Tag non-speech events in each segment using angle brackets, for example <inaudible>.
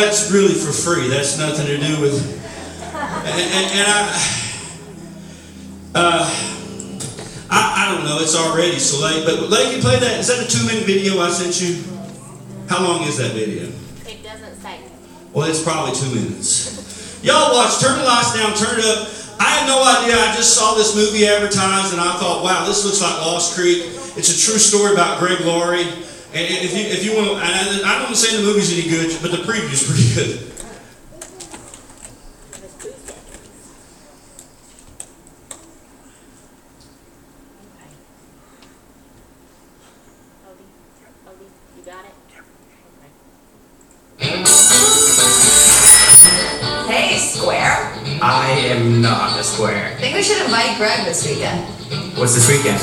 that's really for free. That's nothing to do with. And, and, and I, uh, I, I don't know. It's already so late. But Lady, play that. Is that a two-minute video I sent you? How long is that video? It doesn't say. Well, it's probably two minutes. Y'all watch. Turn the lights down. Turn it up. I had no idea. I just saw this movie advertised, and I thought, wow, this looks like Lost Creek. It's a true story about Greg Laurie. And if you if you want, to, I, I don't want to say the movie's any good, but the preview's pretty good. It's two seconds. Okay. Odie, Odie, you got it? Okay. Hey, Square. I am not a square. Think we should invite Greg this weekend. What's this weekend?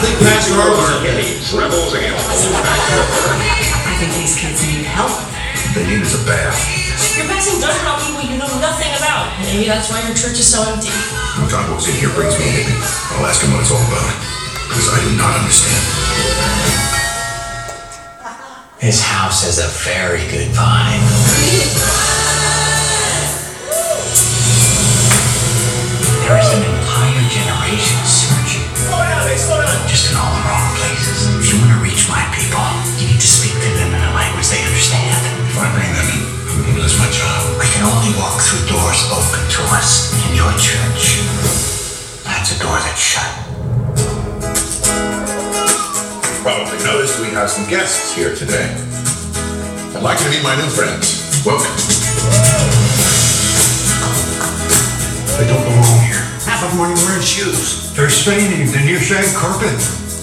I think Pastor Harvey's up there. Rebels and I think these kids need help. They need is a bath. You're passing judgment on people you know nothing about. Maybe that's why your church is so empty. When John walks in here, brings me a hippie. I'll ask him what it's all about. Because I do not understand. This house has a very good vibe. There is an entire generation searching. Just in all the wrong places. If you want to reach my people, you need to speak to them in a language they understand. If I bring them in, I'm going to lose my job. We can only walk through doors open to us. In your church, that's a door that's shut. You've probably noticed we have some guests here today. I'd like you to meet my new friends. Welcome. Half of them aren't even wearing shoes. They're staining the new shag carpet.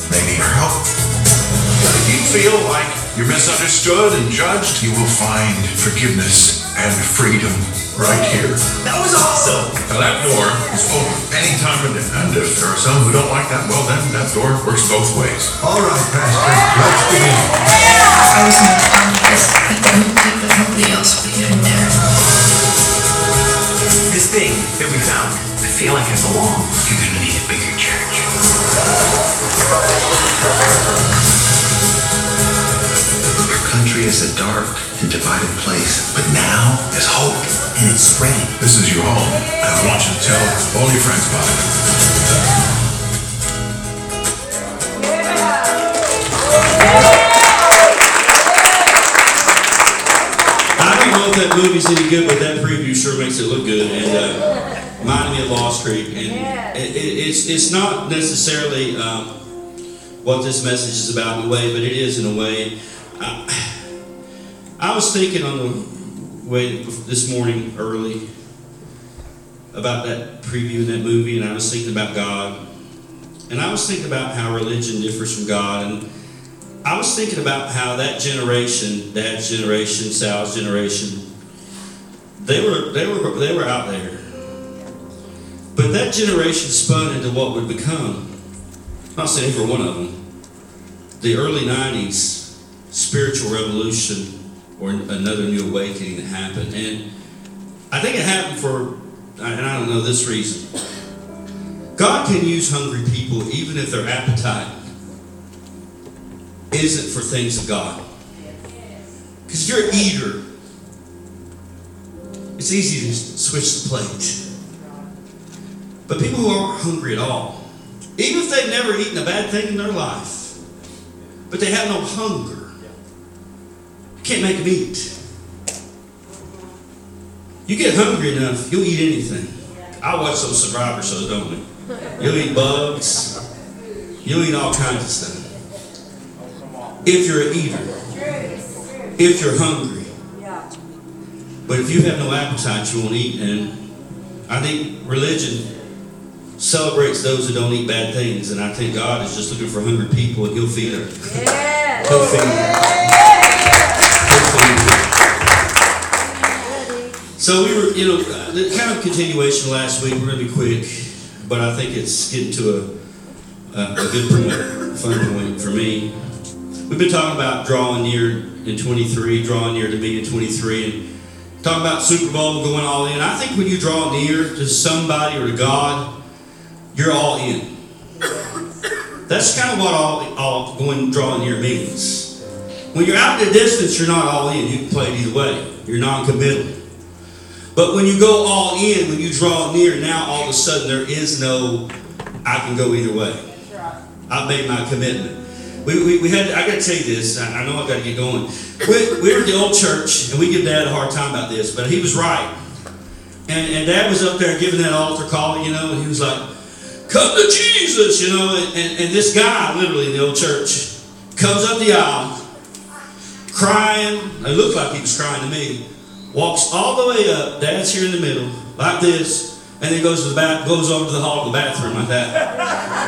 They need our help. If you feel like you're misunderstood and judged, you will find forgiveness and freedom right here. That was awesome. Now that door is open any time of day. And if there are some who don't like that, well then that door works both ways. All right, Pastor. Let's begin. I was gonna come because I don't think that nobody else will be in there. This thing that we found, I feel like I belong. You're gonna need a bigger church. Our country is a dark and divided place, but now there's hope, and it's spreading. This is your home, and I want you to tell all your friends about it. Movie's any good, but that preview sure makes it look good. And uh, reminded me of Lost Creek. And it, it, it's it's not necessarily um, what this message is about in a way, but it is in a way. I, I was thinking on the way this morning early about that preview in that movie, and I was thinking about God, and I was thinking about how religion differs from God, and I was thinking about how that generation, Dad's generation, Sal's generation, they were they were they were out there. But that generation spun into what would become, not saying for one of them, the early '90s spiritual revolution or another new awakening that happened, and I think it happened for, and I don't know this reason. God can use hungry people even if their appetite isn't for things of God. Because you're an eater. It's easy to switch the plate. But people who aren't hungry at all, even if they've never eaten a bad thing in their life, but they have no hunger, you can't make them eat. You get hungry enough, you'll eat anything. I watch those survivor shows, don't we? You'll eat bugs. You'll eat all kinds of stuff if you're an eater, if you're hungry. But if you have no appetite, you won't eat. And I think religion celebrates those who don't eat bad things. And I think God is just looking for hungry people and He'll feed them. Them. He'll feed them. So we were, you know, the kind of continuation last week. We're going to be quick, but I think it's getting to a, a, a good point, fun point for me. We've been talking about drawing near in 23, drawing near to me in 23, and talking about Super Bowl going all in. I think when you draw near to somebody or to God, you're all in. That's kind of what all, all going drawing near means. When you're out at a distance, you're not all in. You can play it either way. You're non-committal. But when you go all in, when you draw near, now all of a sudden there is no, I can go either way. I've made my commitment. We, we, we had, I got to tell you this, I, I know I got to get going. We, we were at the old church, and we give Dad a hard time about this, but he was right. And, and Dad was up there giving that altar call, you know, and he was like, Come to Jesus, you know, and, and, and this guy, literally in the old church, comes up the aisle, crying. It looked like he was crying to me. Walks all the way up. Dad's here in the middle, like this, and then goes to the bath, goes over to the hall the bathroom like that.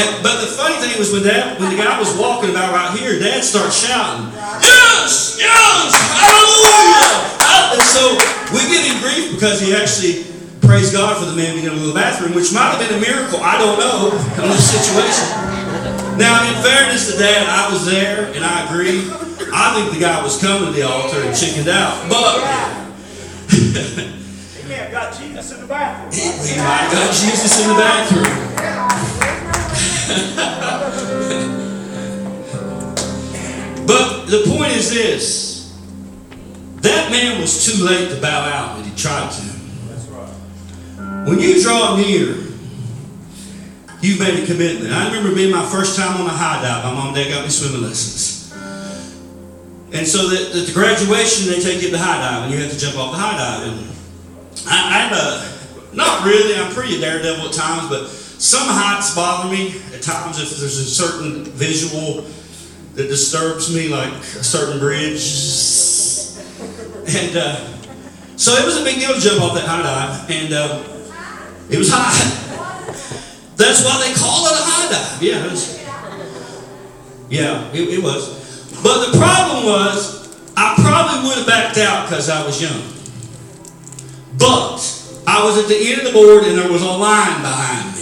And, but the funny thing was when that when the guy was walking about right here, Dad starts shouting, "Yes, yes, hallelujah!" And so we give him grief because he actually praised God for the man being able to the bathroom, which might have been a miracle. I don't know in this situation. Now, in fairness to Dad, I was there and I agree. I think the guy was coming to the altar and chickened out, but <laughs> He may have got Jesus in the bathroom. he might have got Jesus in the bathroom. <laughs> But the point is this that man was too late to bow out, but he tried to. That's right. When you draw near, you've made a commitment. I remember being my first time on a high dive. My mom and dad got me swimming lessons. And so that at the graduation, they take you to the high dive, and you have to jump off the high dive. And I, I'm a, uh, not really, I'm pretty daredevil at times, but some heights bother me at times if there's a certain visual that disturbs me, like a certain bridge. And uh, so it was a big deal to jump off that high dive, and uh, it was high. That's why they call it a high dive. Yeah, it was, yeah, it, it was. But the problem was, I probably would have backed out because I was young. But I was at the end of the board and there was a line behind me.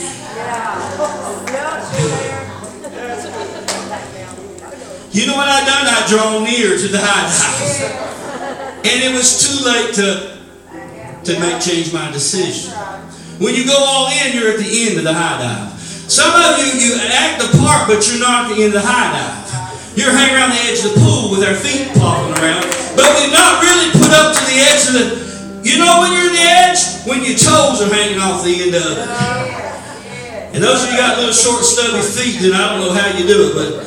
You know what I done? I draw near to the high dive. And it was too late to, to make change my decision. When you go all in, you're at the end of the high dive. Some of you, you act the part, but you're not at the end of the high dive. You're hanging around the edge of the pool with our feet flopping around, but we've not really put up to the edge of the. You know when you're at the edge? When your toes are hanging off the end of it. And those of you got little short, stubby feet, then I don't know how you do it, but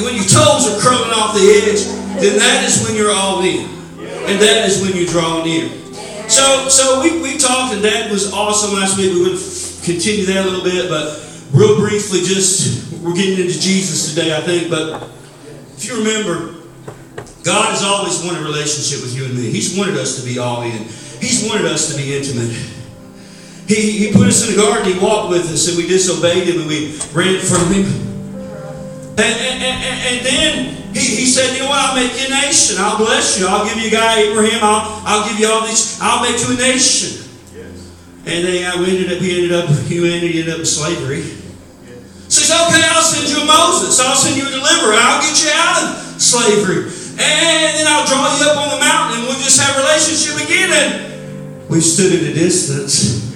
when your toes are curling off the edge, then that is when you're all in. And that is when you draw near. So, so we, we talked, and that was awesome last week. We would continue that a little bit, but real briefly, just we're getting into Jesus today, I think. But if you remember, God has always wanted a relationship with you and me. He's wanted us to be all in. He's wanted us to be intimate. He, he put us in the garden, He walked with us, and we disobeyed Him and we ran from Him. And, and, and, and then he, he said, You know what? I'll make you a nation. I'll bless you. I'll give you a guy, Abraham. I'll, I'll give you all these. I'll make you a nation. Yes. And then we ended up, he ended up, he ended up in slavery. Says, okay, I'll send you a Moses. I'll send you a deliverer. I'll get you out of slavery. And then I'll draw you up on the mountain and we'll just have a relationship again. And we stood at a distance.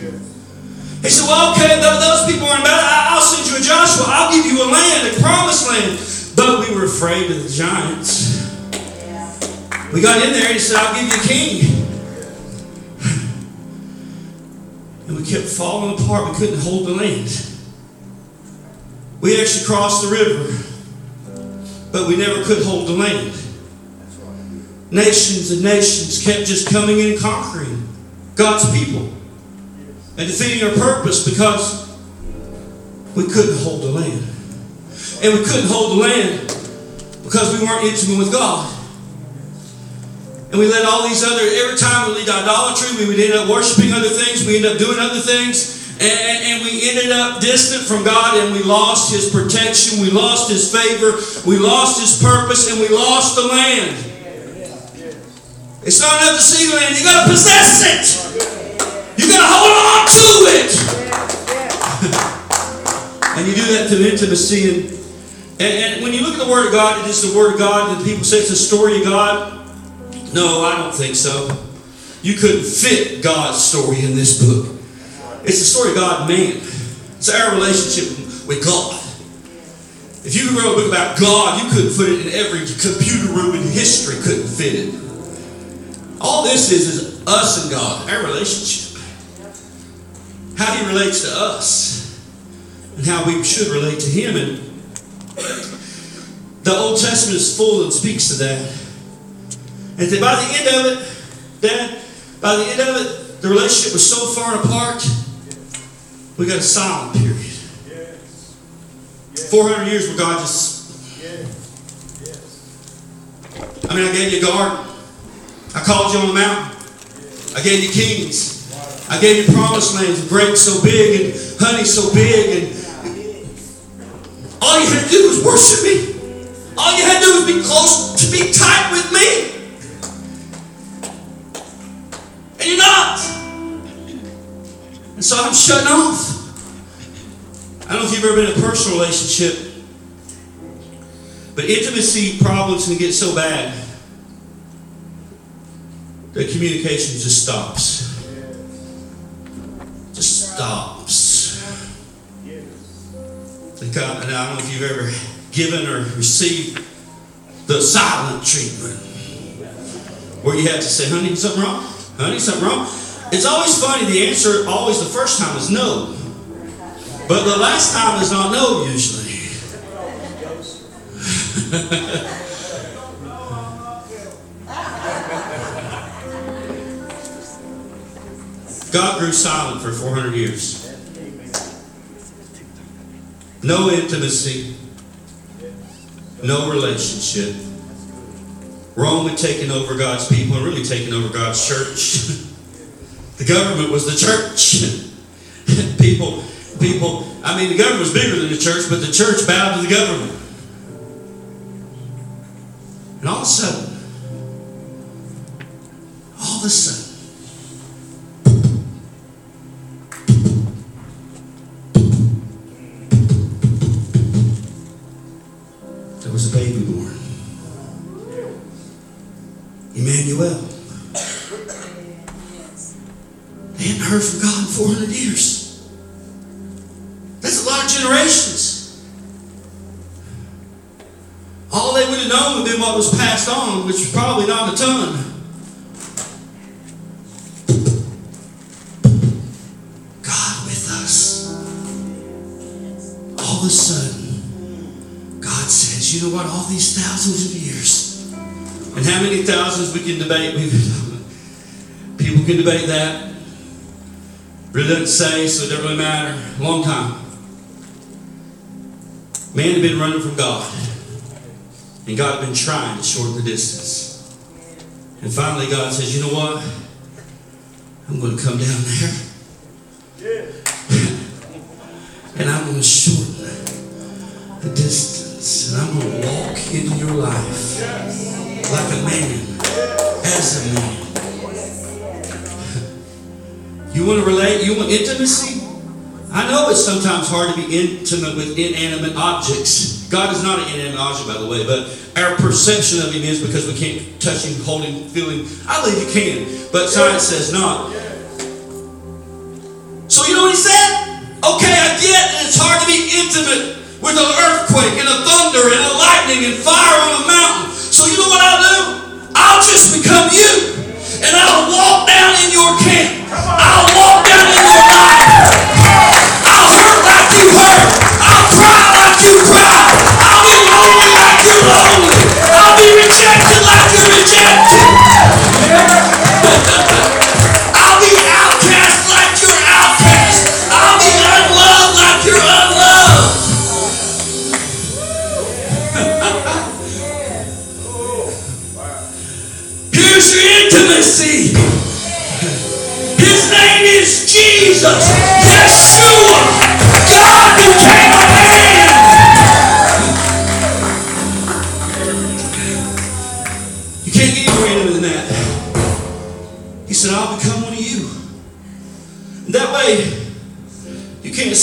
He said, well, okay, those people aren't bad. I'll send you a Joshua. I'll give you a land, a promised land. But we were afraid of the giants. We got in there and he said, I'll give you a king. And we kept falling apart. We couldn't hold the land. We actually crossed the river, but we never could hold the land. Nations and nations kept just coming in and conquering God's people and defeating our purpose because we couldn't hold the land. And we couldn't hold the land because we weren't intimate with God. And we let all these other, every time we lead idolatry, we would end up worshiping other things, we end up doing other things. And, and, we ended up distant from God and we lost His protection, we lost His favor, we lost His purpose, and we lost the land. It's not enough to see land, you gotta possess it. You gotta hold on to it. and you do that through intimacy. And, and, and when you look at the Word of God, it is the Word of God, and people say it's the story of God. No, I don't think so. You couldn't fit God's story in this book. It's the story of God and man. It's our relationship with God. If you wrote a book about God, you couldn't fit it in every computer room in history, couldn't fit it. All this is is us and God, our relationship. How He relates to us, and how we should relate to Him. And the Old Testament is full and speaks to that. And by the end of it, Dad, by the end of it, the relationship was so far apart, we got a silent period. 400 years where God just. I mean, I gave you a garden. I called you on the mountain. I gave you kings. I gave you promised lands, grapes so big and honey so big, and all you had to do was worship me. All you had to do was be close, to be tight with me. And you're not. And so I'm shutting off. I don't know if you've ever been in a personal relationship, but intimacy problems can get so bad that communication just stops. Just stops. And I don't know if you've ever given or received the silent treatment where you have to say, honey, something wrong? Honey, something wrong? It's always funny, the answer always the first time is no. But the last time is not no, usually. <laughs> God grew silent for 400 years. No intimacy, no relationship. Rome had taken over God's people and really taken over God's church. <laughs> the government was the church. <laughs> people, people, I mean, the government was bigger than the church, but the church bowed to the government. And all of a sudden, all of a sudden, Emmanuel. They hadn't heard from God in 400 years. That's a lot of generations. All they would have known would have been what was passed on, which was probably not a ton. God with us. All of a sudden, God says, you know what, all these thousands of years, and how many thousands we can debate, people can debate that. Really doesn't say, so it doesn't really matter. Long time. Man had been running from God. And God had been trying to shorten the distance. And finally God says, you know what? I'm going to come down there. and I'm going to shorten the distance. And I'm going to walk into your life like a man, as a man. You want to relate? You want intimacy? I know it's sometimes hard to be intimate with inanimate objects. God is not an inanimate object, by the way, but our perception of Him is because we can't touch Him, hold Him, feel Him. I believe you can, but science says not. So you know what He said? Okay, I get it. It's hard to be intimate with an earthquake and a thunder and a lightning and fire on a mountain. You know what I'll do? I'll just become you. And I'll walk down in your camp. I'll walk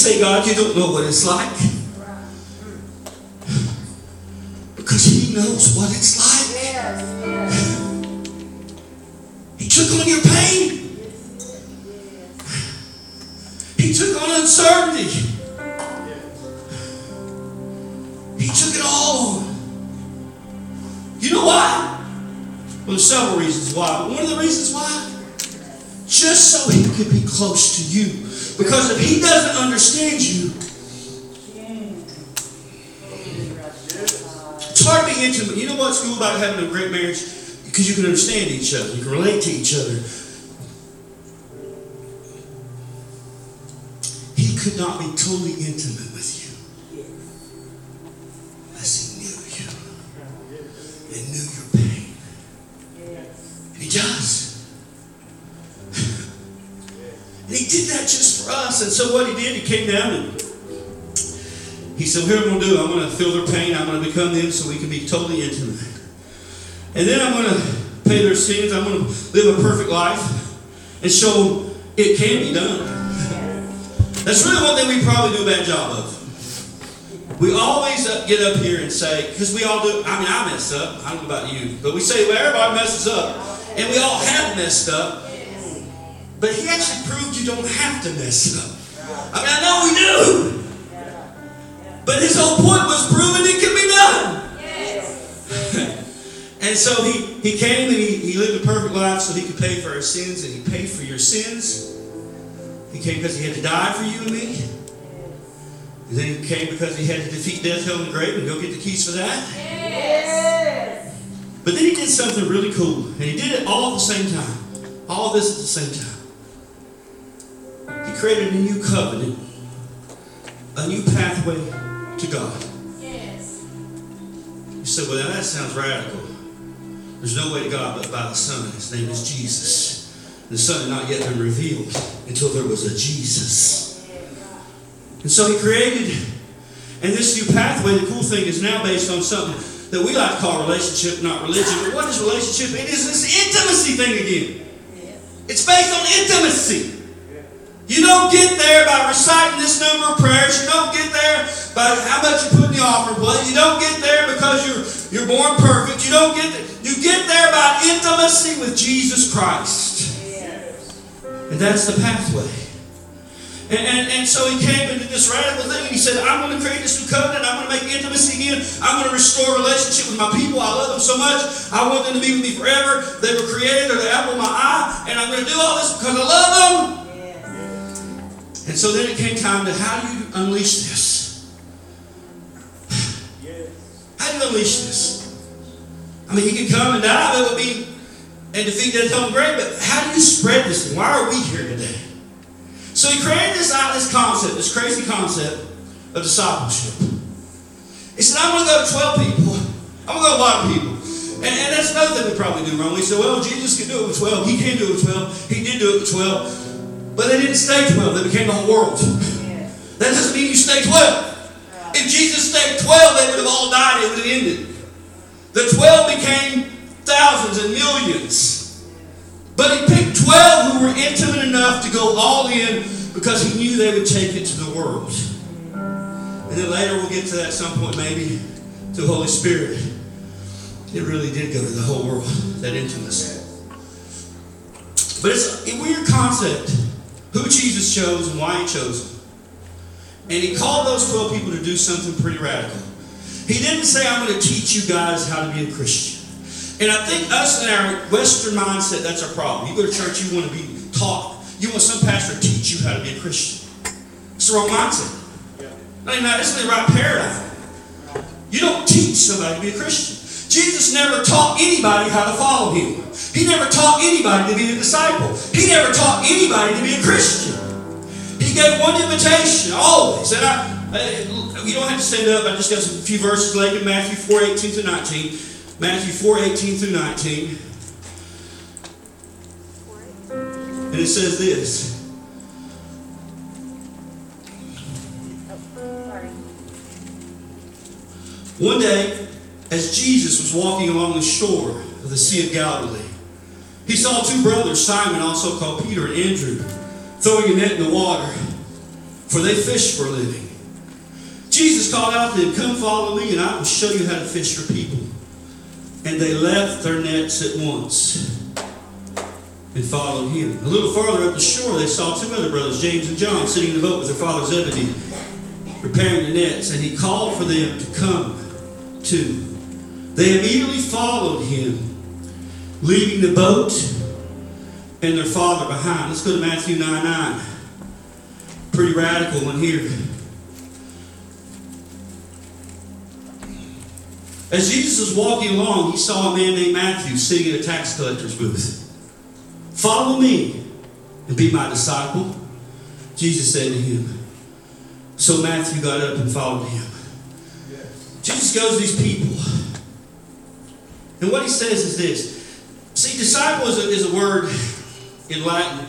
say, God, you don't know what it's like. Because He knows what it's like. He took on your pain. He took on uncertainty. He took it all. You know why? Well, there's several reasons why, one of the reasons why, just so he could be close to you. Because if he doesn't understand you, it's hard to be intimate. You know what's cool about having a great marriage? Because you can understand each other, you can relate to each other. He could not be totally intimate with you unless he knew you and knew your pain. And he does. And he did that just for us. And so what he did, he came down and he said, Here I'm going to do. I'm going to feel their pain. I'm going to become them so we can be totally intimate. And then I'm going to pay their sins. I'm going to live a perfect life and show it can be done. That's really one thing we probably do a bad job of. We always get up here and say, because we all do, I mean, I mess up. I don't know about you. But we say, well, everybody messes up. And we all have messed up. But he actually proved you don't have to mess up. I mean, I know we do. But his whole point was proving it can be done. and so he, he came and he, he lived a perfect life so he could pay for our sins, and he paid for your sins. He came because he had to die for you and me. And then he came because he had to defeat death, hell, and the grave and go get the keys for that. But then he did something really cool. And he did it all at the same time. All this at the same time. He created a new covenant, a new pathway to God. Yes. You said, well, that sounds radical. There's no way to God but by the Son. His name is Jesus. The Son had not yet been revealed until there was a Jesus. And so he created, and this new pathway, the cool thing is now based on something that we like to call relationship, not religion. But what is relationship? It is this intimacy thing again. It's based on intimacy. You don't get there by reciting this number of prayers. You don't get there by how much you put in the offering plate. You don't get there because you're you're born perfect. You don't get there. You get there by intimacy with Jesus Christ. And that's the pathway. And, and, and so he came into this radical thing and he said, I'm going to create this new covenant. I'm going to make intimacy again. I'm going to restore relationship with my people. I love them so much. I want them to be with me forever. They were created. They're the apple of my eye. And I'm going to do all this because I love them. And so then it came time to how do you unleash this? How do you unleash this? I mean, he could come and die, that would be, and defeat hell, and grave, but how do you spread this thing? Why are we here today? So he created this out this concept, this crazy concept of discipleship. He said, I'm going to go to 12 people. I'm going to go to a lot of people. And, and that's another thing we probably do wrong. We say, well, Jesus can do it with 12. He can do it with 12. He did do it with 12. But they didn't stay 12. They became the whole world. That doesn't mean you stay 12. If Jesus stayed 12, they would have all died. It would have ended. The 12 became thousands and millions. But he picked 12 who were intimate enough to go all in because he knew they would take it to the world. And then later we'll get to that some point maybe to the Holy Spirit. It really did go to the whole world, that intimacy. But it's a weird concept who Jesus chose and why he chose them. And he called those 12 people to do something pretty radical. He didn't say, I'm going to teach you guys how to be a Christian. And I think us in our Western mindset, that's our problem. You go to church, you want to be taught. You want some pastor to teach you how to be a Christian. It's the wrong mindset. I mean, that's the right paradigm. You don't teach somebody to be a Christian. Jesus never taught anybody how to follow him. He never taught anybody to be a disciple. He never taught anybody to be a Christian. He gave one invitation, always. And I, I, you don't have to stand up. I just got a few verses later in Matthew 4 18 through 19. Matthew 4 18 through 19. And it says this. One day, as Jesus was walking along the shore of the Sea of Galilee, he saw two brothers, Simon, also called Peter, and Andrew, throwing a net in the water, for they fished for a living. Jesus called out to them, Come follow me, and I will show you how to fish for people. And they left their nets at once and followed him. A little farther up the shore, they saw two other brothers, James and John, sitting in the boat with their father Zebedee. repairing the nets, and he called for them to come too. They immediately followed him, leaving the boat and their father behind. Let's go to Matthew 9 9. Pretty radical one here. As Jesus was walking along, he saw a man named Matthew sitting in a tax collector's booth. Follow me and be my disciple, Jesus said to him. So Matthew got up and followed him. Jesus goes to these people. And what he says is this. See, disciple is a, is a word in Latin.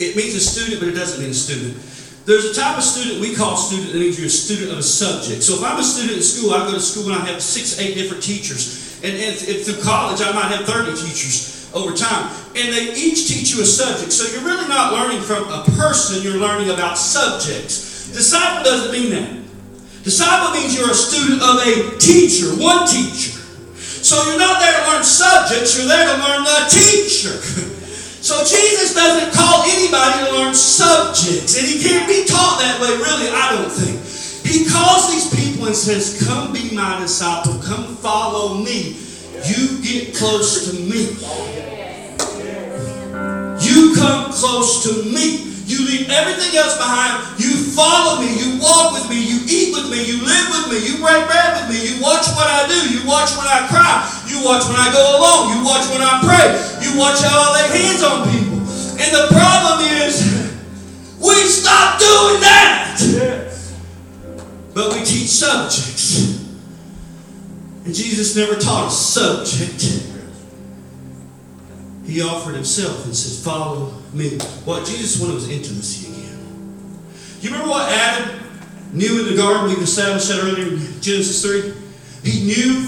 It means a student, but it doesn't mean a student. There's a type of student we call student that means you're a student of a subject. So if I'm a student in school, I go to school and I have six, eight different teachers. And, and through college, I might have 30 teachers over time. And they each teach you a subject. So you're really not learning from a person, you're learning about subjects. Disciple doesn't mean that. Disciple means you're a student of a teacher, one teacher. So you're not there to learn subjects, you're there to learn the teacher. <laughs> So Jesus doesn't call anybody to learn subjects, and he can't be taught that way, really, I don't think. He calls these people and says, Come be my disciple, come follow me. You get close to me. You come close to me. You leave everything else behind. You follow me. You walk with me. You eat with me. You live with me. You break bread with me. You watch what I do. You watch when I cry. You watch when I go alone. You watch when I pray. You watch how I lay hands on people. And the problem is, we stop doing that. But we teach subjects. And Jesus never taught a subject. He offered himself and said, Follow me. What Jesus wanted was intimacy again. You remember what Adam knew in the garden? We established that earlier in Genesis 3. He knew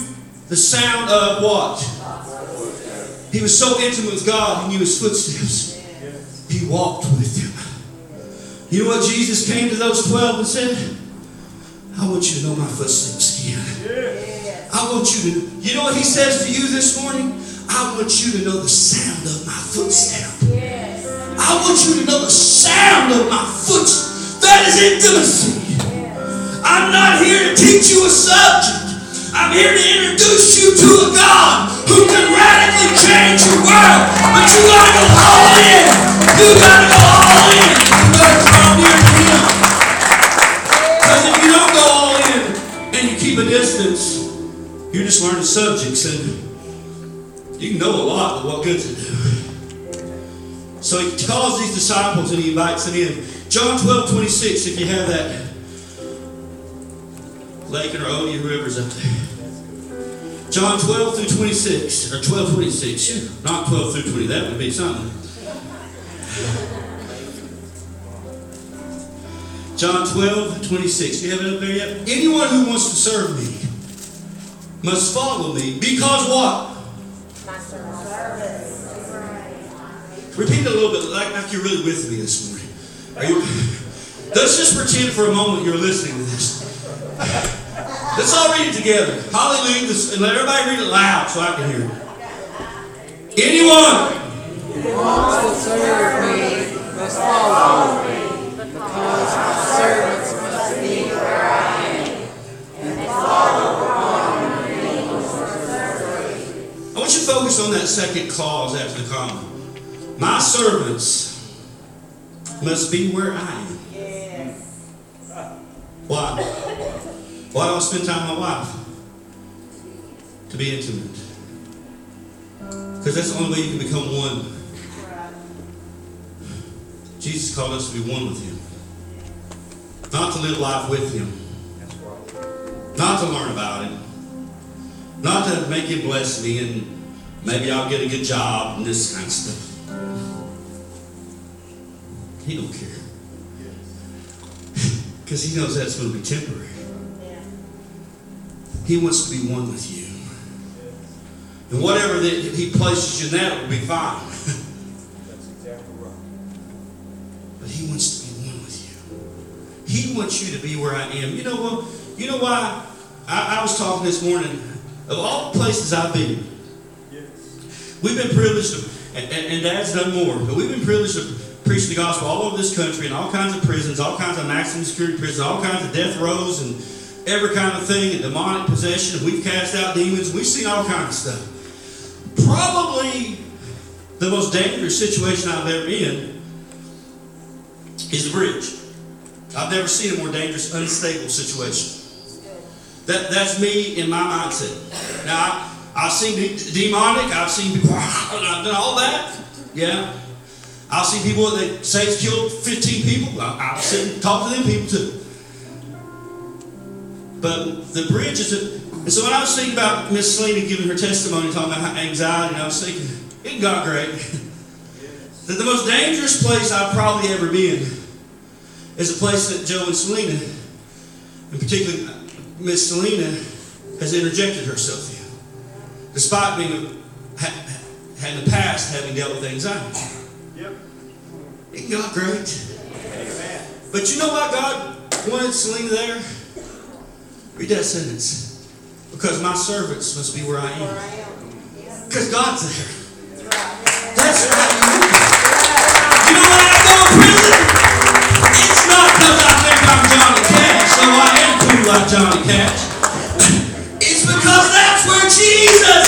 the sound of what? He was so intimate with God, he knew his footsteps. He walked with him. You know what Jesus came to those 12 and said? I want you to know my footsteps again. I want you to, you know what he says to you this morning? I want you to know the sound of my footstep. I want you to know the sound of my footsteps. That is intimacy. I'm not here to teach you a subject. I'm here to introduce you to a God who can radically change your world. But you gotta go all in. You gotta go all in. You gotta draw near to Him. Because if you don't go all in and you keep a distance, you're just learning subjects and you can know a lot, but what good's it do? So he calls these disciples and he invites them in. John 12, 26, if you have that. Lake Lakin or Odie, whoever's up there. John 12 through 26, or 12, 26. Not 12 through 20, that would be something. John 12, 26. Do you have it up there yet? Anyone who wants to serve me must follow me. Because what? Repeat it a little bit, like, like you're really with me this morning. Are you? Let's just pretend for a moment you're listening to this. Let's all read it together. Hallelujah. And let everybody read it loud so I can hear it. Anyone who wants to serve me must follow me, because my servants must be where I am, and follow upon me. I want you to focus on that second clause after the comma. My servants must be where I am. Yes. Why? Why do I spend time with my wife? To be intimate. Because that's the only way you can become one. Jesus called us to be one with Him. Not to live life with Him. Not to learn about Him. Not to make Him bless me and maybe I'll get a good job and this kind of stuff. He don't care. <laughs> Because he knows that's going to be temporary. He wants to be one with you. And whatever that he places you in that will be fine. <laughs> That's exactly right. But he wants to be one with you. He wants you to be where I am. You know what? You know why? I, I was talking this morning of all the places I've been. Yes. We've been privileged, to, and, and, and Dad's done more, but we've been privileged to preaching the gospel all over this country in all kinds of prisons, all kinds of maximum security prisons, all kinds of death rows, and every kind of thing, and demonic possession. We've cast out demons. We've seen all kinds of stuff. Probably the most dangerous situation I've ever been in is the bridge. I've never seen a more dangerous, unstable situation. That, that's me in my mindset. Now, I, I've seen de- demonic, I've seen people, <laughs> I've done all that. Yeah. I've seen people that say it's killed 15 people. I, I've seen, talked to them people too. But the bridge is a, and so when I was thinking about Miss Selena giving her testimony, talking about anxiety, and I was thinking, it got great. that the most dangerous place I've probably ever been is a place that Joe and Selena, and particularly uh, Miss Selena, has interjected herself in, despite being in the past having dealt with anxiety. It got great. But you know why God wanted Selena there? Read that sentence. Because my servants must be where I am. Because God's there. That's right. You know why I go to prison? It's not because I think I'm Johnny Cash, so I am cool like Johnny Cash. It's because that's where Jesus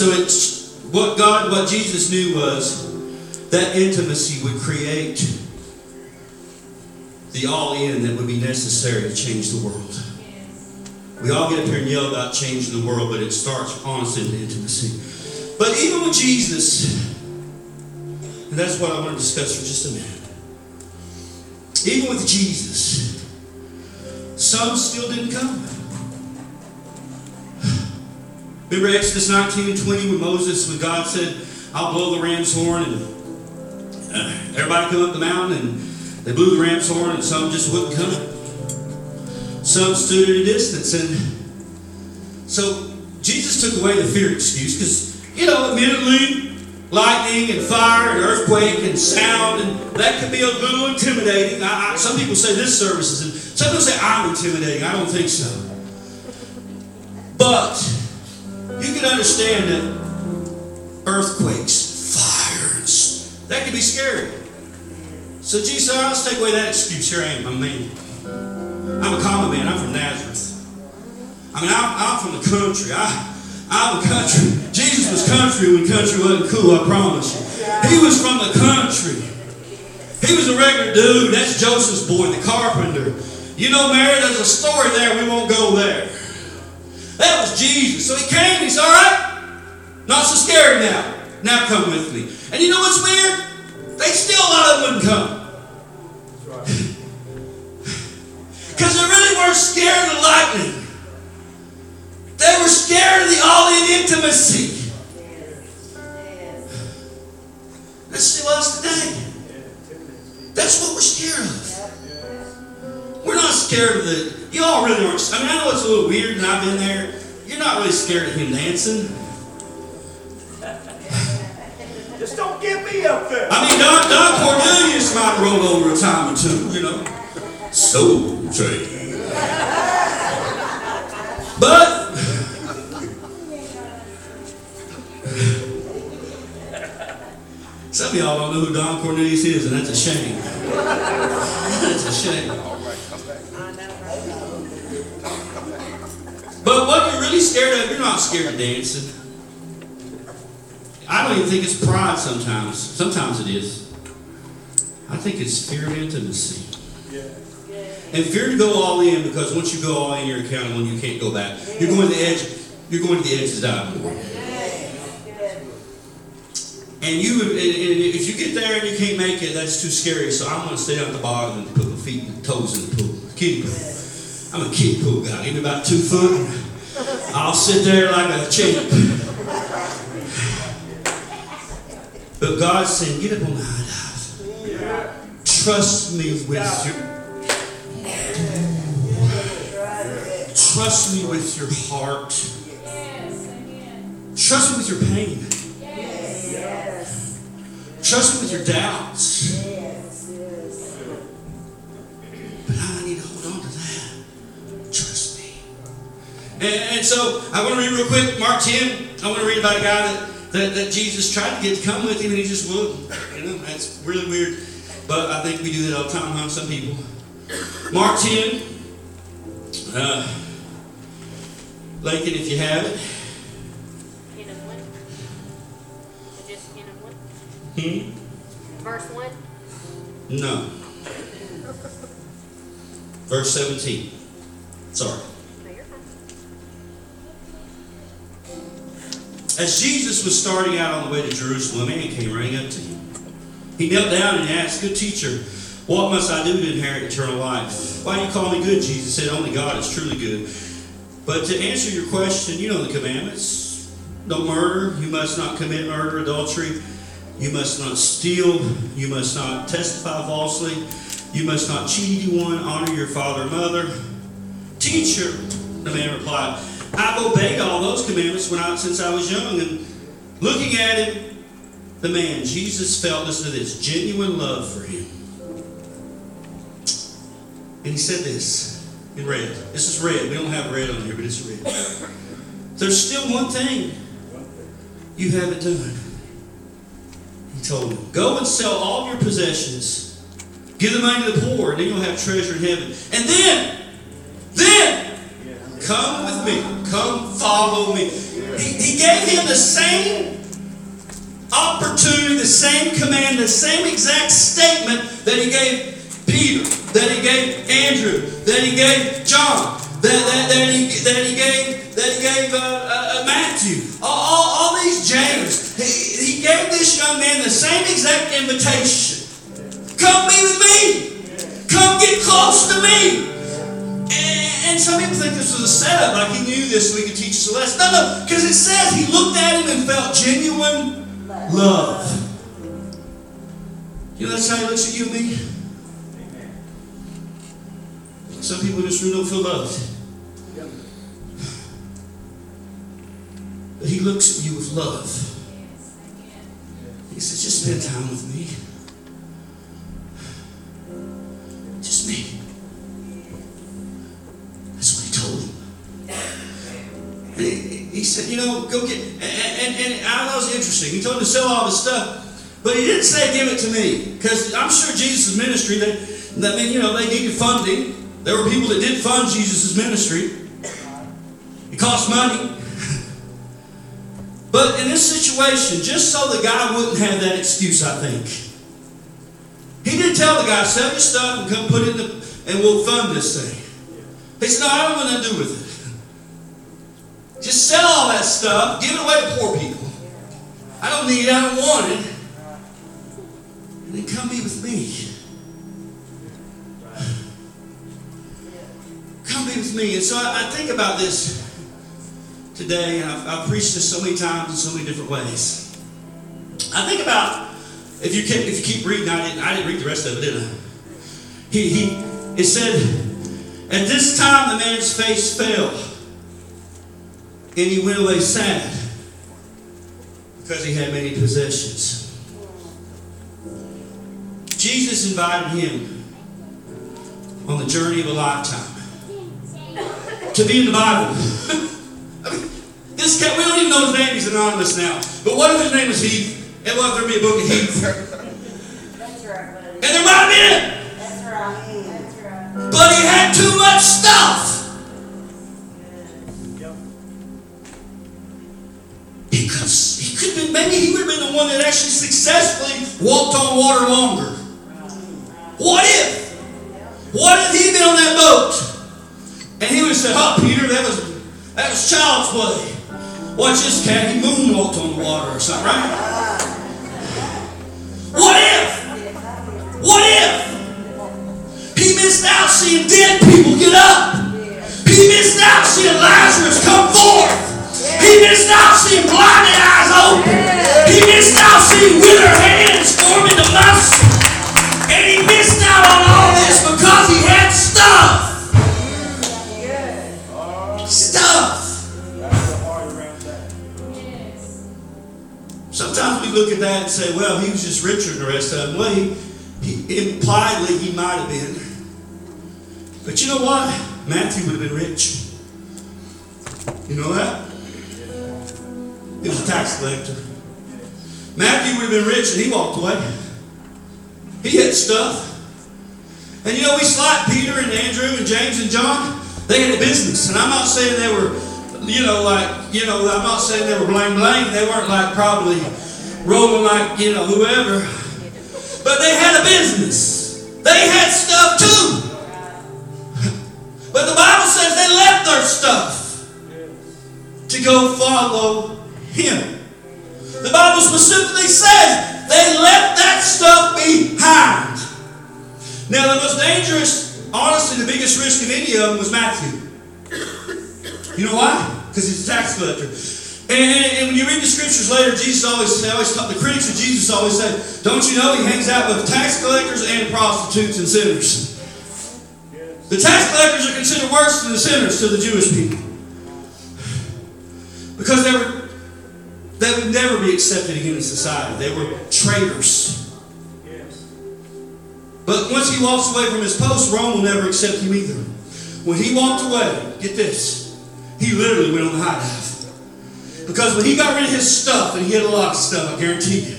so it's what God, what Jesus knew was that intimacy would create the all in that would be necessary to change the world. We all get up here and yell about changing the world, but it starts honestly in intimacy. But even with Jesus, and that's what I want to discuss for just a minute. Even with Jesus, some still didn't come. Remember Exodus 19 and 20 when Moses, when God said, I'll blow the ram's horn, and uh, everybody come up the mountain, and they blew the ram's horn, and some just wouldn't come. Some stood at a distance, and so Jesus took away the fear excuse, because, you know, admittedly, lightning and fire and earthquake and sound, and that can be a little intimidating. I, I, some people say this service is, some people say I'm intimidating. I don't think so. But you can understand that earthquakes, fires, that can be scary. So Jesus let's take away that excuse. Here I am, I'm a man. I'm a common man. I'm from Nazareth. I mean, I'm, I'm from the country. I, I'm a country. Jesus was country when country wasn't cool, I promise you. He was from the country. He was a regular dude. That's Joseph's boy, the carpenter. You know, Mary, there's a story there. We won't go there. That was Jesus. So he came. He's all right. Not so scary now. Now come with me. And you know what's weird? They still a lot of them wouldn't come. <laughs> Because they really weren't scared of the lightning. They were scared of the all-in intimacy. That's still us today. That's what we're scared of. We're not scared of the. Y'all really aren't. I mean, I know it's a little weird, and I've been there. You're not really scared of him dancing. Just don't get me up there. I mean, Don, Don Cornelius might roll over a time or two, you know. Soul train. But some of y'all don't know who Don Cornelius is, and that's a shame. that's a shame. Scared of, you're not scared of dancing. I don't even think it's pride sometimes. Sometimes it is. I think it's fear of intimacy. Yeah. And fear to go all in because once you go all in, you're accountable and you can't go back. You're going to the edge. You're going to the edge to die. And you, and, and if you get there and you can't make it, that's too scary. So I'm going to stay down at the bottom and put my feet and toes in the pool, kiddie pool. I'm a kiddie pool guy. Give me about two foot. I'll sit there like a champ. But God's saying, get up on the high. Trust me with your Trust me with your heart. Trust me with your pain. Trust me with your doubts. And, and so I want to read real quick Mark 10. I want to read about a guy that, that, that Jesus tried to get to come with him and he just wouldn't. You know, that's really weird. But I think we do that all the time, huh? Some people. Mark 10. Uh, Lincoln, if you have it. End of one. Or Just end of one. Hmm? Verse one. No. Verse 17. Sorry. As Jesus was starting out on the way to Jerusalem, a man came running up to him. He knelt down and asked, Good teacher, what must I do to inherit eternal life? Why do you call me good? Jesus said, Only God is truly good. But to answer your question, you know the commandments. No murder, you must not commit murder, adultery, you must not steal, you must not testify falsely, you must not cheat anyone, honor your father and mother. Teacher, the man replied, I've obeyed all those commandments when I, since I was young. And looking at him, the man, Jesus felt, to this, genuine love for him. And he said this in red. This is red. We don't have red on here, but it's red. There's still one thing you haven't done. He told him, Go and sell all your possessions, give the money to the poor, and then you'll have treasure in heaven. And then, then, come with me. Come follow me. He, he gave him the same opportunity, the same command, the same exact statement that he gave Peter, that he gave Andrew, that he gave John, that, that, that, he, that he gave, that he gave uh, uh, Matthew, all, all, all these James. He, he gave this young man the same exact invitation. Come be with me. Come get close to me. And, and some people think this was a setup, like he knew this so he could teach us a lesson. No, no, because it says he looked at him and felt genuine love. You know, that's how he looks at you and me. Some people in this room don't feel loved. But he looks at you with love. He says, just spend time with me. Just me. That's what he told him. He, said, you know, go get, and, and, and I thought it was interesting. He told him to sell all his stuff, but he didn't say give it to me. Because I'm sure Jesus' ministry, that, that mean, you know, they needed funding. There were people that did fund Jesus' ministry. It cost money. <laughs> But in this situation, just so the guy wouldn't have that excuse, I think, he did tell the guy, sell your stuff and come put it in the, and we'll fund this thing. He said, no, I don't want to do with it. Just sell all that stuff, give it away to poor people. I don't need it, I don't want it. And then come be with me. Come be with me. And so I, I think about this today, and I've, I've, preached this so many times in so many different ways. I think about if you keep, if you keep reading, I didn't I didn't read the rest of it, did I? He he it said, at this time the man's face fell, and he went away sad because he had many possessions. Jesus invited him on the journey of a lifetime to be in the Bible. <laughs> I mean, this cat, we don't even know his name, he's anonymous now. But what if his name was Heath? And what if there be a book of Heath? And there might have been. But he had too much stuff. Maybe he would have been the one that actually successfully walked on water longer. What if? What if he'd been on that boat? And he would have said, Oh, Peter, that was that was child's play. Watch this cat, he moonwalked on the water or something, right? What if? What if? He missed out seeing dead people get up. He missed out seeing Lazarus come forth. He missed out seeing blinded eyes open. He missed out seeing withered hands forming the muscle. And he missed out on all this because he had stuff. Stuff. Sometimes we look at that and say, well, he was just richer than the rest of them. Well, he, he impliedly he might have been. But you know what? Matthew would have been rich. You know that? He was a tax collector. Matthew would have been rich and he walked away. He had stuff. And you know, we slap Peter and Andrew and James and John. They had a business. And I'm not saying they were, you know, like, you know, I'm not saying they were bling bling. They weren't like probably rolling like, you know, whoever. But they had a business. They had stuff too. But the Bible says they left their stuff to go follow Him. The Bible specifically says they left that stuff behind. Now, the most dangerous, honestly, the biggest risk of any of them was Matthew. You know why? Because he's a tax collector. And, and, and, when you read the scriptures later, Jesus always, always the critics of Jesus always say, don't you know he hangs out with tax collectors and prostitutes and sinners? The tax collectors are considered worse than the sinners to the Jewish people. Because they were they would never be accepted again in society. They were traitors. But once he walks away from his post, Rome will never accept him either. When he walked away, get this, he literally went on the high dive. Because when he got rid of his stuff, and he had a lot of stuff, I guarantee you,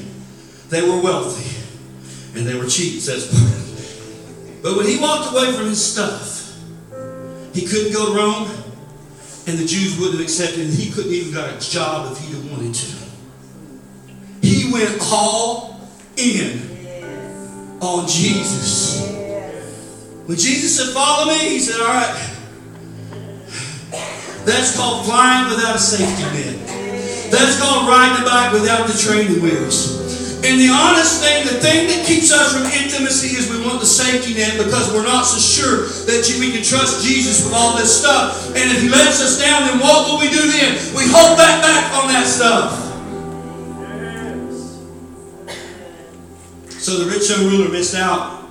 they were wealthy and they were cheap, says. But when he walked away from his stuff, he couldn't go to Rome, and the Jews wouldn't have accepted him. He couldn't even got a job if he'd have wanted to. He went all in on Jesus. When Jesus said, Follow me, he said, All right. That's called flying without a safety net. That's called riding a bike without the training wheels. And the honest thing, the thing that keeps us from intimacy is we want the safety net because we're not so sure that we can trust Jesus with all this stuff. And if He lets us down, then what will we do then? We hold that back on that stuff. So the rich young ruler missed out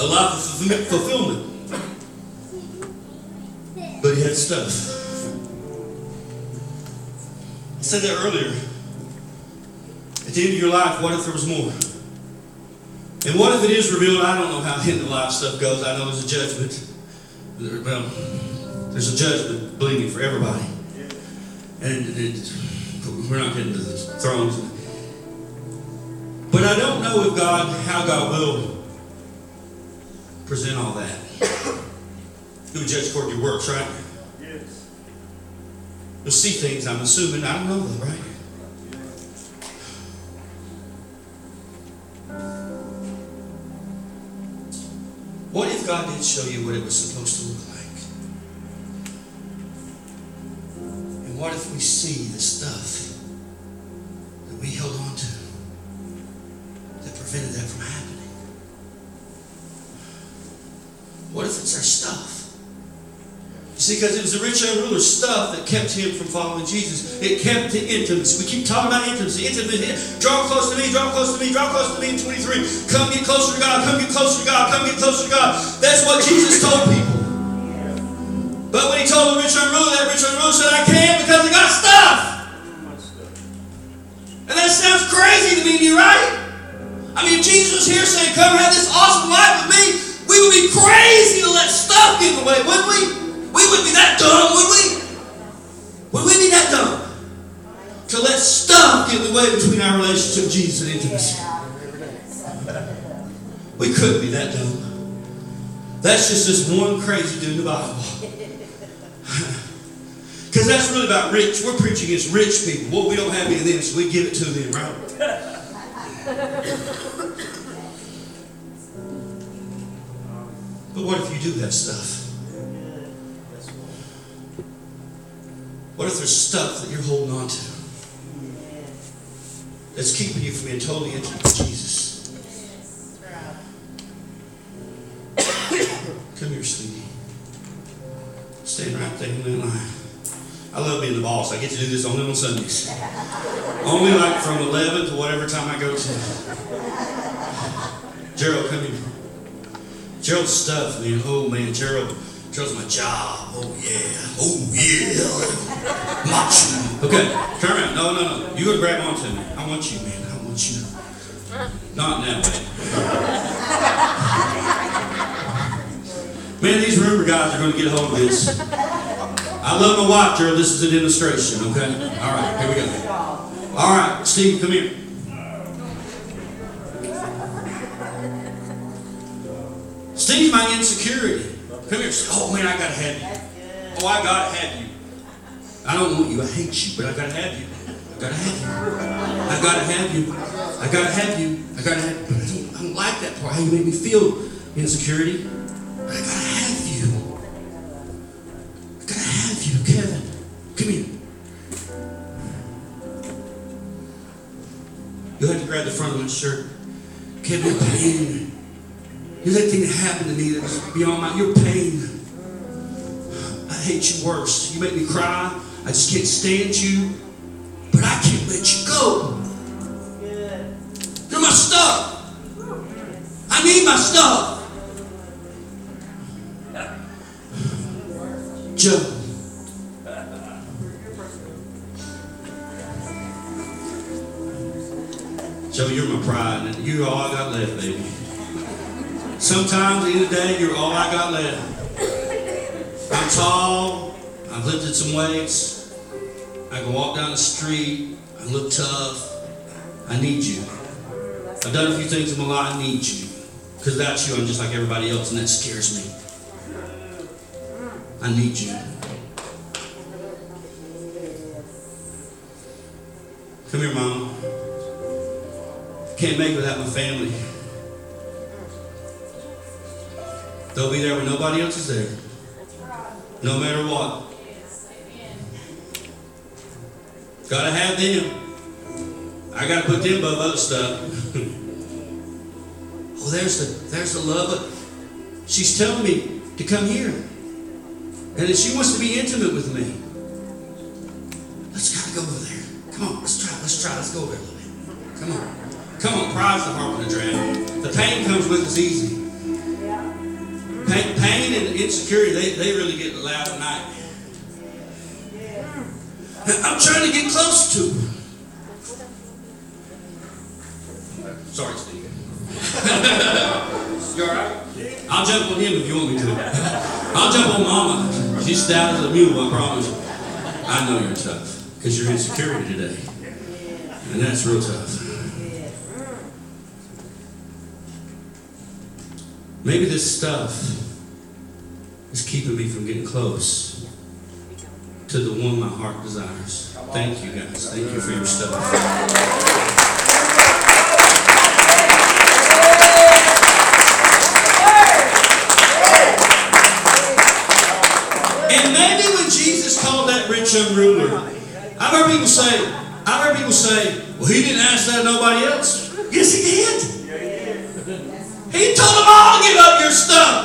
a lot of fulfillment. But he had stuff. I said that earlier. At the end of your life, what if there was more? And what if it is revealed? I don't know how the end of life stuff goes. I know there's a judgment. Well, there's a judgment bleeding for everybody. And it, we're not getting to the thrones. But I don't know if God, how God will present all that. Would judge according to your works, right? Yes. You'll see things, I'm assuming. I don't know though, right? What if God did show you what it was supposed to look like? And what if we see the stuff that we held on to that prevented that from happening? What if it's our stuff? See, because it was the rich young ruler's stuff that kept him from following Jesus. It kept the intimacy. We keep talking about intimacy. Intimacy. Draw close to me, draw close to me, draw close to me in 23. Come get closer to God, come get closer to God, come get closer to God. That's what Jesus told people. But when he told the rich young ruler, that rich young ruler said, I can't because I got stuff. And that sounds crazy to me, right? I mean, if Jesus was here saying, Come have this awesome life with me, we would be crazy to let stuff get in the way, wouldn't we? We wouldn't be that dumb, would we? Would we be that dumb? To let stuff get in the way between our relationship with Jesus and intimacy. We couldn't be that dumb. That's just this one crazy dude in the Bible. <laughs> Because that's really about rich. We're preaching against rich people. Well, we don't have any of them, so we give it to them, right? <laughs> But what if you do have stuff? What if there's stuff that you're holding on to that's keeping you from being totally intimate with Jesus? <coughs> Come here, sweetie. Stand right there in that line. I love being the boss. I get to do this only on Sundays. Only like from 11 to whatever time I go to. Gerald, come here. Gerald's stuff, man. Oh, man, Gerald. Gerald's my job. Oh, yeah. Oh, yeah. Macho. Okay, turn around. No, no, no. You go grab onto me. I want you, man. I want you. Not in that way. Man, these rumor guys are going to get a hold of this. I love my wife, Gerald. This is a demonstration, okay? All right, here we go. All right, Steve, come here. Steve's my insecurity. Come here. Oh man, I gotta have you. Oh, I gotta have you. I don't want you. I hate you, but I gotta have you. I gotta have you. I gotta have you. I gotta have you. I gotta have. But I don't, I don't like that part. How you make me feel insecurity. I gotta have you. I gotta have you, Kevin. Come here. You'll have to grab the front of my shirt. Kevin, your pain. You're that thing that to me that's beyond my your pain. I hate you worse. You make me cry. I just can't stand you. But I can't let you go. You're my stuff. I need my stuff. Joe. Joe, you're my pride, and you're all I got left, baby. Sometimes, in the day, you're all I got left. I'm tall. I've lifted some weights. I can walk down the street. I look tough. I need you. I've done a few things in my life. I need you. Because without you, I'm just like everybody else, and that scares me. I need you. Come here, Mom. Can't make it without my family. They'll be there when nobody else is there. No matter what. Gotta have them. I gotta put them above other stuff. <laughs> oh, there's the there's the love. But she's telling me to come here. And she wants to be intimate with me. Let's gotta go over there. Come on, let's try, let's try, let's go over there a little bit. Come on. Come on, pride's the heart of the drown. The pain comes with us easy. Pain, pain and insecurity, they, they really get loud at night. I'm trying to get close to. Sorry, Steve. <laughs> you alright? I'll jump on him if you want me to. I'll jump on Mama. She's stout as a mule, I promise. I know you're tough because you're insecure today. And that's real tough. Maybe this stuff is keeping me from getting close to the one my heart desires. Thank you guys. Thank you for your stuff. And maybe when Jesus called that rich young ruler, I've heard people say, I've heard people say, well, he didn't ask that nobody else. Yes, he did. He told them all give up your stuff.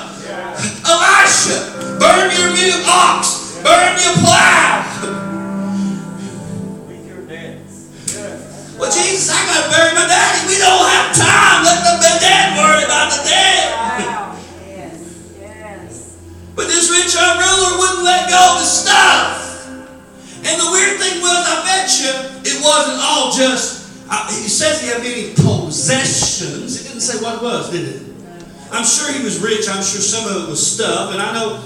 Sure some of it was stuff. And I know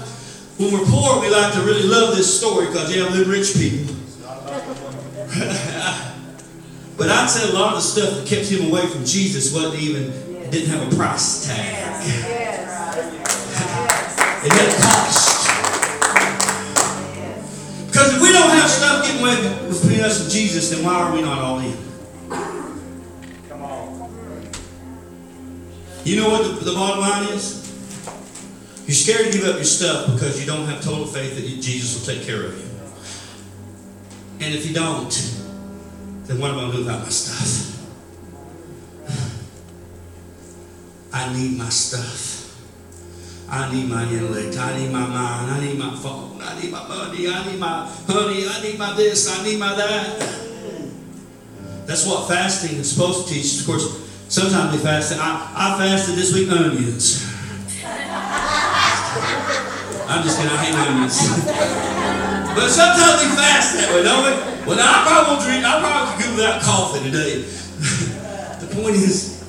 when we're poor, we like to really love this story because, yeah, we're rich people. <laughs> but I'd say a lot of the stuff that kept him away from Jesus wasn't even, didn't have a price tag. <laughs> It had a cost. Because if we don't have stuff getting away between us and Jesus, then why are we not all in? Come on. You know what the, the bottom line is? You're scared to give up your stuff because you don't have total faith that Jesus will take care of you. And if you don't, then what am I going to do about my stuff? <sighs> I need my stuff. I need my intellect. I need my mind. I need my phone. I need my money. I need my honey. I need my this. I need my that. That's what fasting is supposed to teach. Of course, sometimes we fast. I, I fasted this week onions. I'm just kidding. I hate onions. <laughs> but sometimes we fast that way, don't we? Well, now I probably won't drink. I probably could go without coffee today. <laughs> the point is,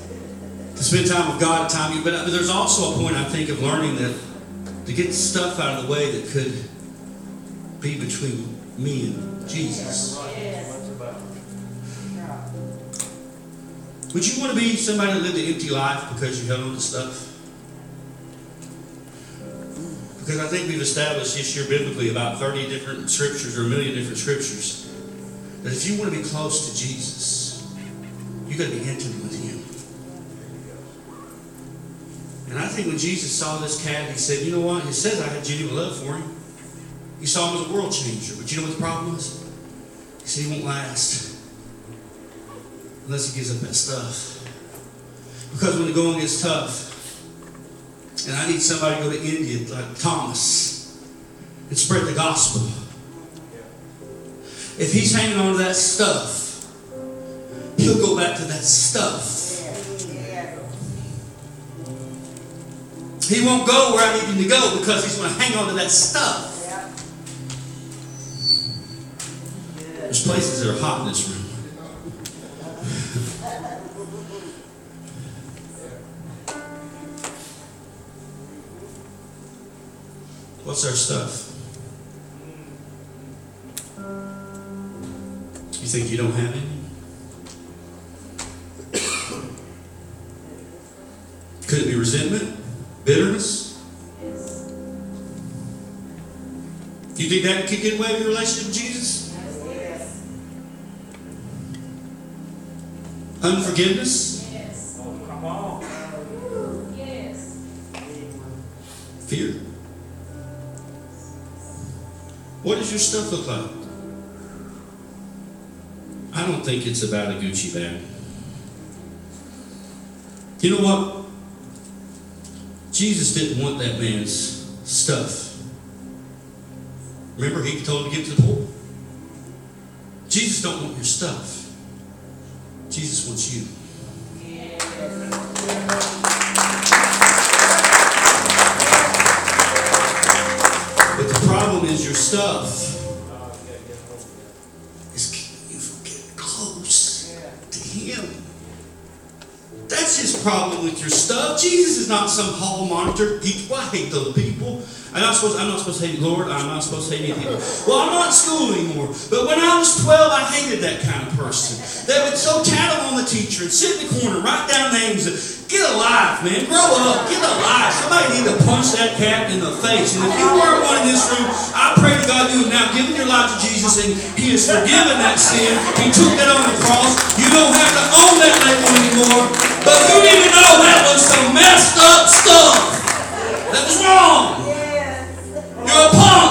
to spend time with God, time. But, but there's also a point I think of learning that to get stuff out of the way that could be between me and Jesus. Would you want to be somebody that lived an empty life because you held on to stuff? Because I think we've established this year biblically about 30 different scriptures or a million different scriptures that if you want to be close to Jesus, you got to be intimate with Him. And I think when Jesus saw this cat, He said, You know what? He says I had genuine love for him. He saw him as a world changer. But you know what the problem was? He said he won't last unless he gives up that stuff. Because when the going gets tough, and I need somebody to go to India like Thomas and spread the gospel. If he's hanging on to that stuff, he'll go back to that stuff. He won't go where I need him to go because he's going to hang on to that stuff. There's places that are hot in this room. What's our stuff? You think you don't have any? Could it be resentment? Bitterness? Do you think that could get in the way of your relationship with Jesus? Yes. Unforgiveness? Come on. Yes. Fear? What does your stuff look like? I don't think it's about a Gucci bag. You know what? Jesus didn't want that man's stuff. Remember, he told him to give to the poor. Jesus don't want your stuff. Jesus wants you. Stuff is keeping you from getting close to Him. That's his problem with your stuff. Jesus is not some hall monitor. Well, I hate those people. I'm not supposed. I'm not supposed to hate Lord. I'm not supposed to hate any people. Well, I'm not in school anymore. But when I was 12, I hated that kind of person. They would so tattle on the teacher and sit in the corner, write down names. Get a life, man. Grow up. Get a life. Somebody need to punch that cat in the face. And if you weren't one in this room, I pray to God you have now given your life to Jesus and He has forgiven that sin. He took that on the cross. You don't have to own that label anymore. But you need to know that was some messed up stuff. That was wrong. You're a punk.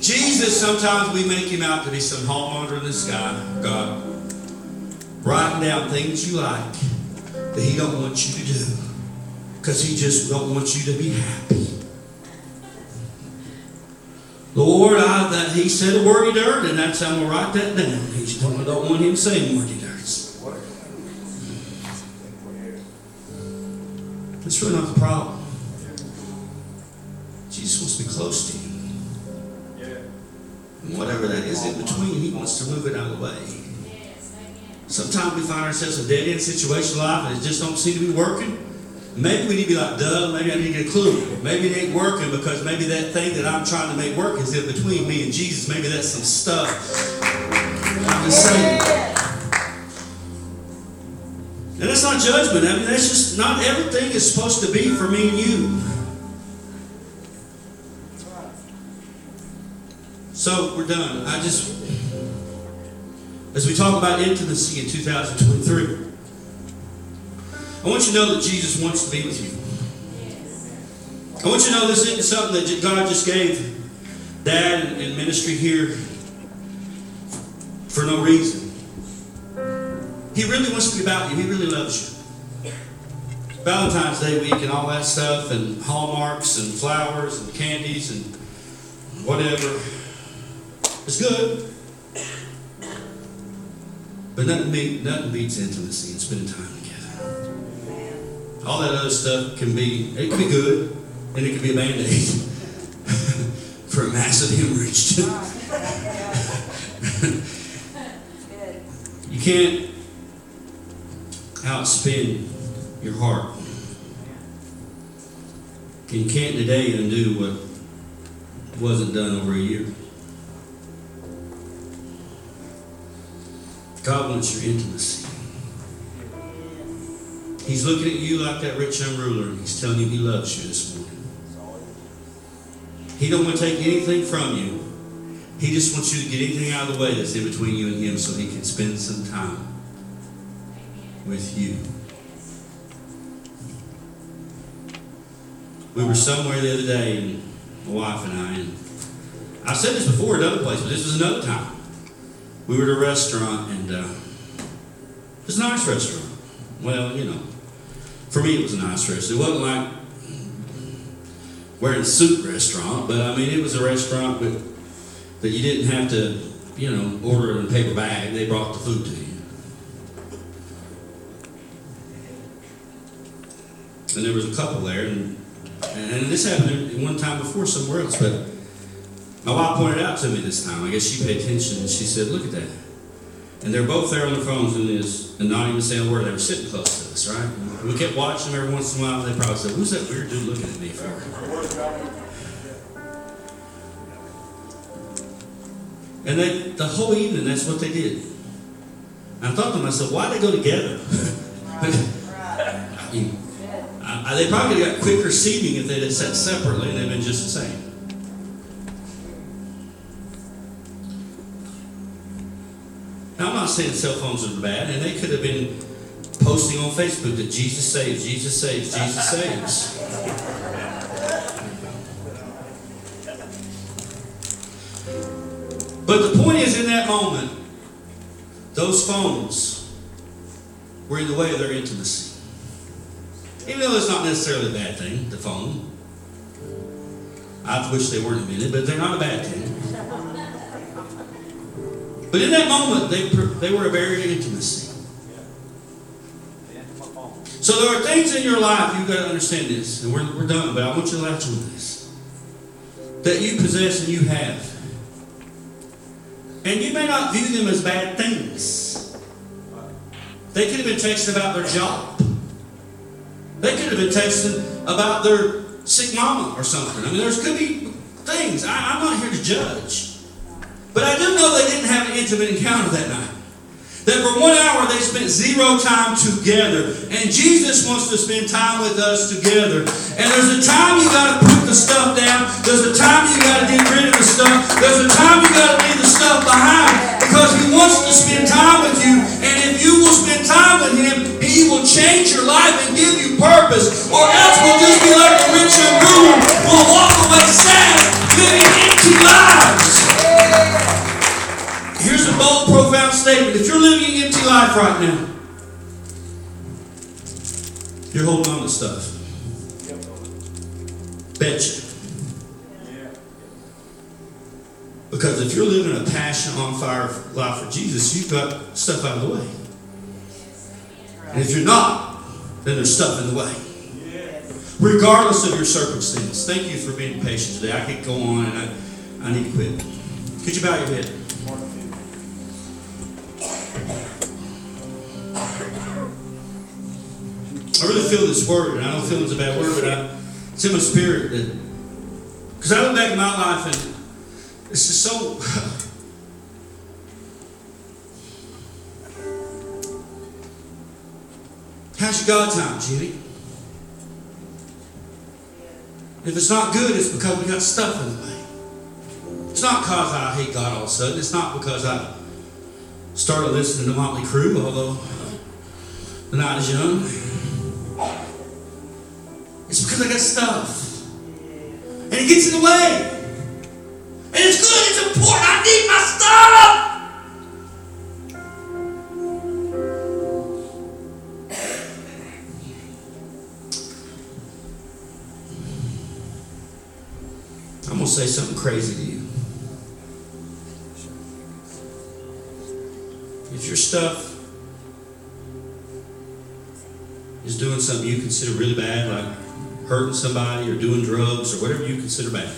<laughs> Jesus, sometimes we make him out to be some hall monitor in the sky. God, writing down things you like that he don't want you to do. Because he just don't want you to be happy. Lord, I, that he said a wordy dirt, and that's how I'm gonna write that down. He don't, don't want him saying wordy dirts. That's really not the problem. Jesus wants to be close to you. And whatever that is in between, he wants to move it out of the way. Sometimes we find ourselves in a dead end situation in life and it just don't seem to be working. Maybe we need to be like, duh, maybe I need to get a clue. Maybe it ain't working because maybe that thing that I'm trying to make work is in between me and Jesus. Maybe that's some stuff. I'm just saying. And that's not judgment. I mean, that's just not everything is supposed to be for me and you. So we're done. I just, as we talk about intimacy in 2023, I want you to know that Jesus wants to be with you. I want you to know this isn't something that God just gave Dad in ministry here for no reason. He really wants to be about you. He really loves you. Valentine's Day week and all that stuff, and hallmarks and flowers and candies and whatever. It's good. But nothing, beat, nothing beats intimacy and spending time together. All that other stuff can be, it can be good, and it can be a band-aid <laughs> for a massive hemorrhage. <laughs> <laughs> you can't outspend your heart. And you can't today undo what wasn't done over a year. God wants your intimacy. He's looking at you like that rich young ruler, and he's telling you he loves you this morning. He don't want to take anything from you. He just wants you to get anything out of the way that's in between you and him so he can spend some time with you. We were somewhere the other day, and my wife and I, and I've said this before at other places, but this was another time. We were at a restaurant, and uh, it was a nice restaurant. Well, you know, for me it was a nice restaurant. It wasn't like wearing a suit restaurant, but I mean it was a restaurant with, that you didn't have to, you know, order in a paper bag. They brought the food to you. And there was a couple there, and and this happened one time before somewhere else, but my wife pointed out to me this time. I guess she paid attention, and she said, "Look at that." And they're both there on their phones doing this, and not even saying a word. They were sitting close to us, right? And we kept watching them every once in a while. They probably said, "Who's that weird dude looking at me for?" And they, the whole evening, that's what they did. I thought to myself, why they go together? <laughs> I mean, I- they probably got quicker seating if they'd have sat separately and they'd been just the same. Now, I'm not saying cell phones are bad, and they could have been posting on Facebook that Jesus saves, Jesus saves, Jesus <laughs> saves. But the point is, in that moment, those phones were in the way of their intimacy. Even though it's not necessarily a bad thing, the phone. I wish they weren't a minute, but they're not a bad thing. But in that moment, they, they were a barrier to intimacy. So there are things in your life, you've got to understand this, and we're, we're done, but I want you to latch on this. That you possess and you have. And you may not view them as bad things. They could have been texting about their job. They could have been texting about their sick mama or something. I mean, there's could be things. I, I'm not here to judge. But I do know they didn't have an intimate encounter that night. That for one hour they spent zero time together. And Jesus wants to spend time with us together. And there's a time you got to put the stuff down. There's a time you got to get rid of the stuff. There's a time you got to leave the stuff behind. Because He wants to spend time with you. And if you will spend time with Him, He will change your life and give you purpose. Or else we'll just be like the rich young ruler. We'll walk away sad, living empty lives. Here's a bold, profound statement. If you're living an empty life right now, you're holding on to stuff. Betcha. Because if you're living a passion on fire life for Jesus, you've got stuff out of the way. And if you're not, then there's stuff in the way. Regardless of your circumstance. Thank you for being patient today. I could go on and I, I need to quit. Could you bow your head? I really feel this word, and I don't feel it's a bad word, but I, it's in my spirit because I look back at my life and it's just so. <sighs> How's your God time, Jimmy? If it's not good, it's because we got stuff in the way. It's not because I hate God all of a sudden. It's not because I started listening to Motley Crue, although the night is young. Because I got stuff. And it gets in the way. And it's good, it's important. I need my stuff. I'm going to say something crazy to you. If your stuff is doing something you consider really bad, like hurting somebody or doing drugs or whatever you consider bad,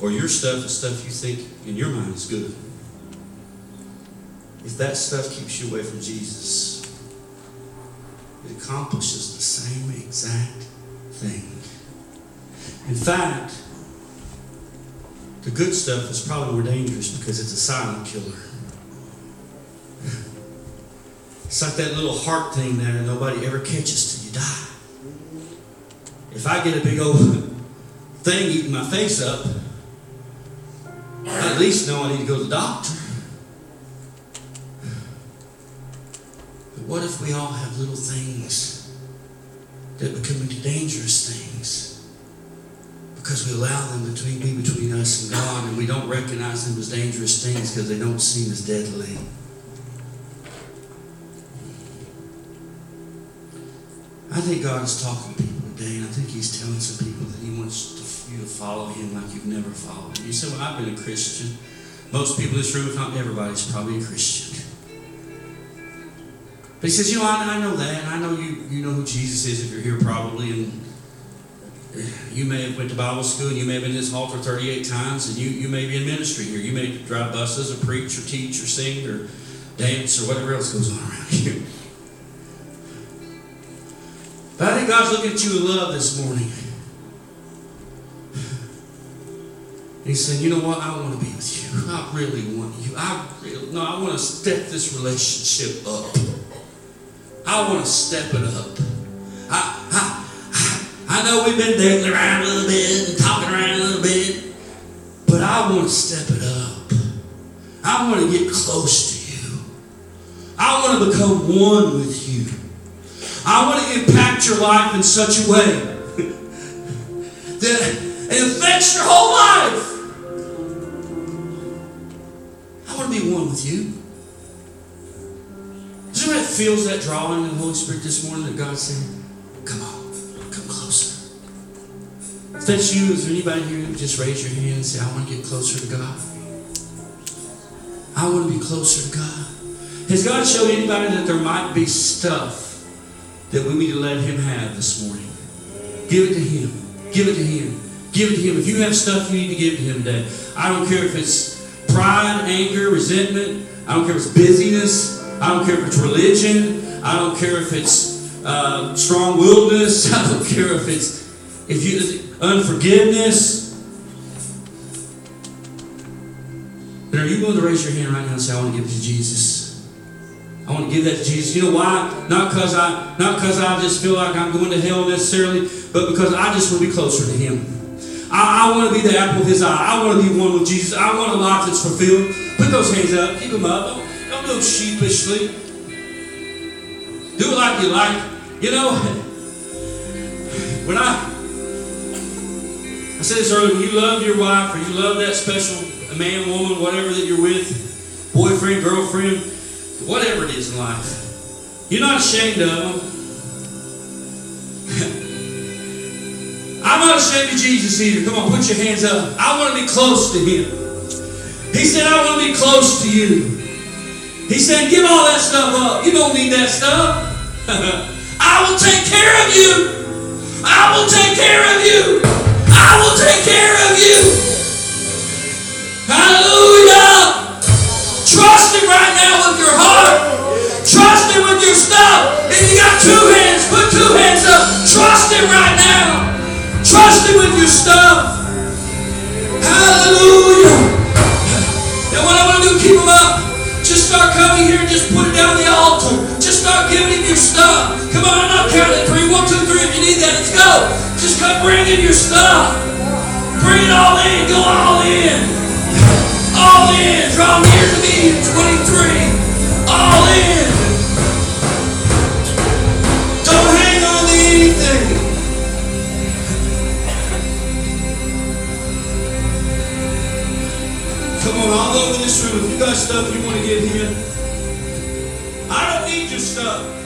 or your stuff is stuff you think in your mind is good, if that stuff keeps you away from Jesus, it accomplishes the same exact thing. In fact, the good stuff is probably more dangerous because it's a silent killer. It's like that little heart thing there nobody ever catches. If I get a big old thing eating my face up, I at least know I need to go to the doctor. But what if we all have little things that become into dangerous things because we allow them to be between us and God and we don't recognize them as dangerous things because they don't seem as deadly? I think God is talking to people today, I think He's telling some people that He wants to, you to follow Him like you've never followed Him. You say, Well, I've been a Christian. Most people in this room, if not everybody's probably a Christian. But He says, You know, I, I know that, I know you, you know who Jesus is if you're here, probably, and eh, you may have went to Bible school, and you may have been in this altar 38 times, and you, you may be in ministry here. You may drive buses, or preach, or teach, or sing, or dance, or whatever else goes on around <laughs> here. God's looking at you with love this morning. He's saying, you know what? I want to be with you. I really want you. I really, no, I want to step this relationship up. I want to step it up. I, I, I know we've been dating around a little bit and talking around a little bit, but I want to step it up. I want to get close to you. I want to become one with you. I want to impact your life in such a way <laughs> that it affects your whole life. I want to be one with you. Is anybody feels that drawing in the Holy Spirit this morning that God's saying, come on, come closer? If that's you, is there anybody here just raise your hand and say, I want to get closer to God? I want to be closer to God. Has God showed anybody that there might be stuff that we need to let Him have this morning. Give it to Him. Give it to Him. Give it to Him. If you have stuff you need to give to Him today, I don't care if it's pride, anger, resentment. I don't care if it's busyness. I don't care if it's religion. I don't care if it's uh, strong willedness. <laughs> I don't care if it's if you unforgiveness. Then are you willing to raise your hand right now and say, "I want to give it to Jesus"? I want to give that to Jesus. You know why? Not because I not because I just feel like I'm going to hell necessarily, but because I just want to be closer to Him. I, I want to be the apple of His eye. I want to be one with Jesus. I want a life that's fulfilled. Put those hands up. Keep them up. Don't, don't do it sheepishly. Do it like you like. You know, <laughs> when I I said this earlier, when you love your wife or you love that special man, woman, whatever that you're with, boyfriend, girlfriend, whatever it is in life. You're not ashamed of them. <laughs> I'm not ashamed of Jesus either. Come on, put your hands up. I want to be close to Him. He said, I want to be close to you. He said, give all that stuff up. You don't need that stuff. <laughs> I will take care of you. I will take care of you. I will take care of you. Hallelujah. Trust Him right now with your heart. Trust Him with your stuff. If you got two hands, put two hands up. Trust Him right now. Trust Him with your stuff. Hallelujah. And what I want to do, keep them up. Just start coming here and just put it down the altar. Just start giving Him your stuff. Come on, I'm not counting three. One, two, three. If you need that, let's go. Just come bring in your stuff. Bring it all in. Go all in. All in. Draw near to me in 23. All in. Don't hang on to anything. Come on, all over this room. If you got stuff you want to give him, I don't need your stuff.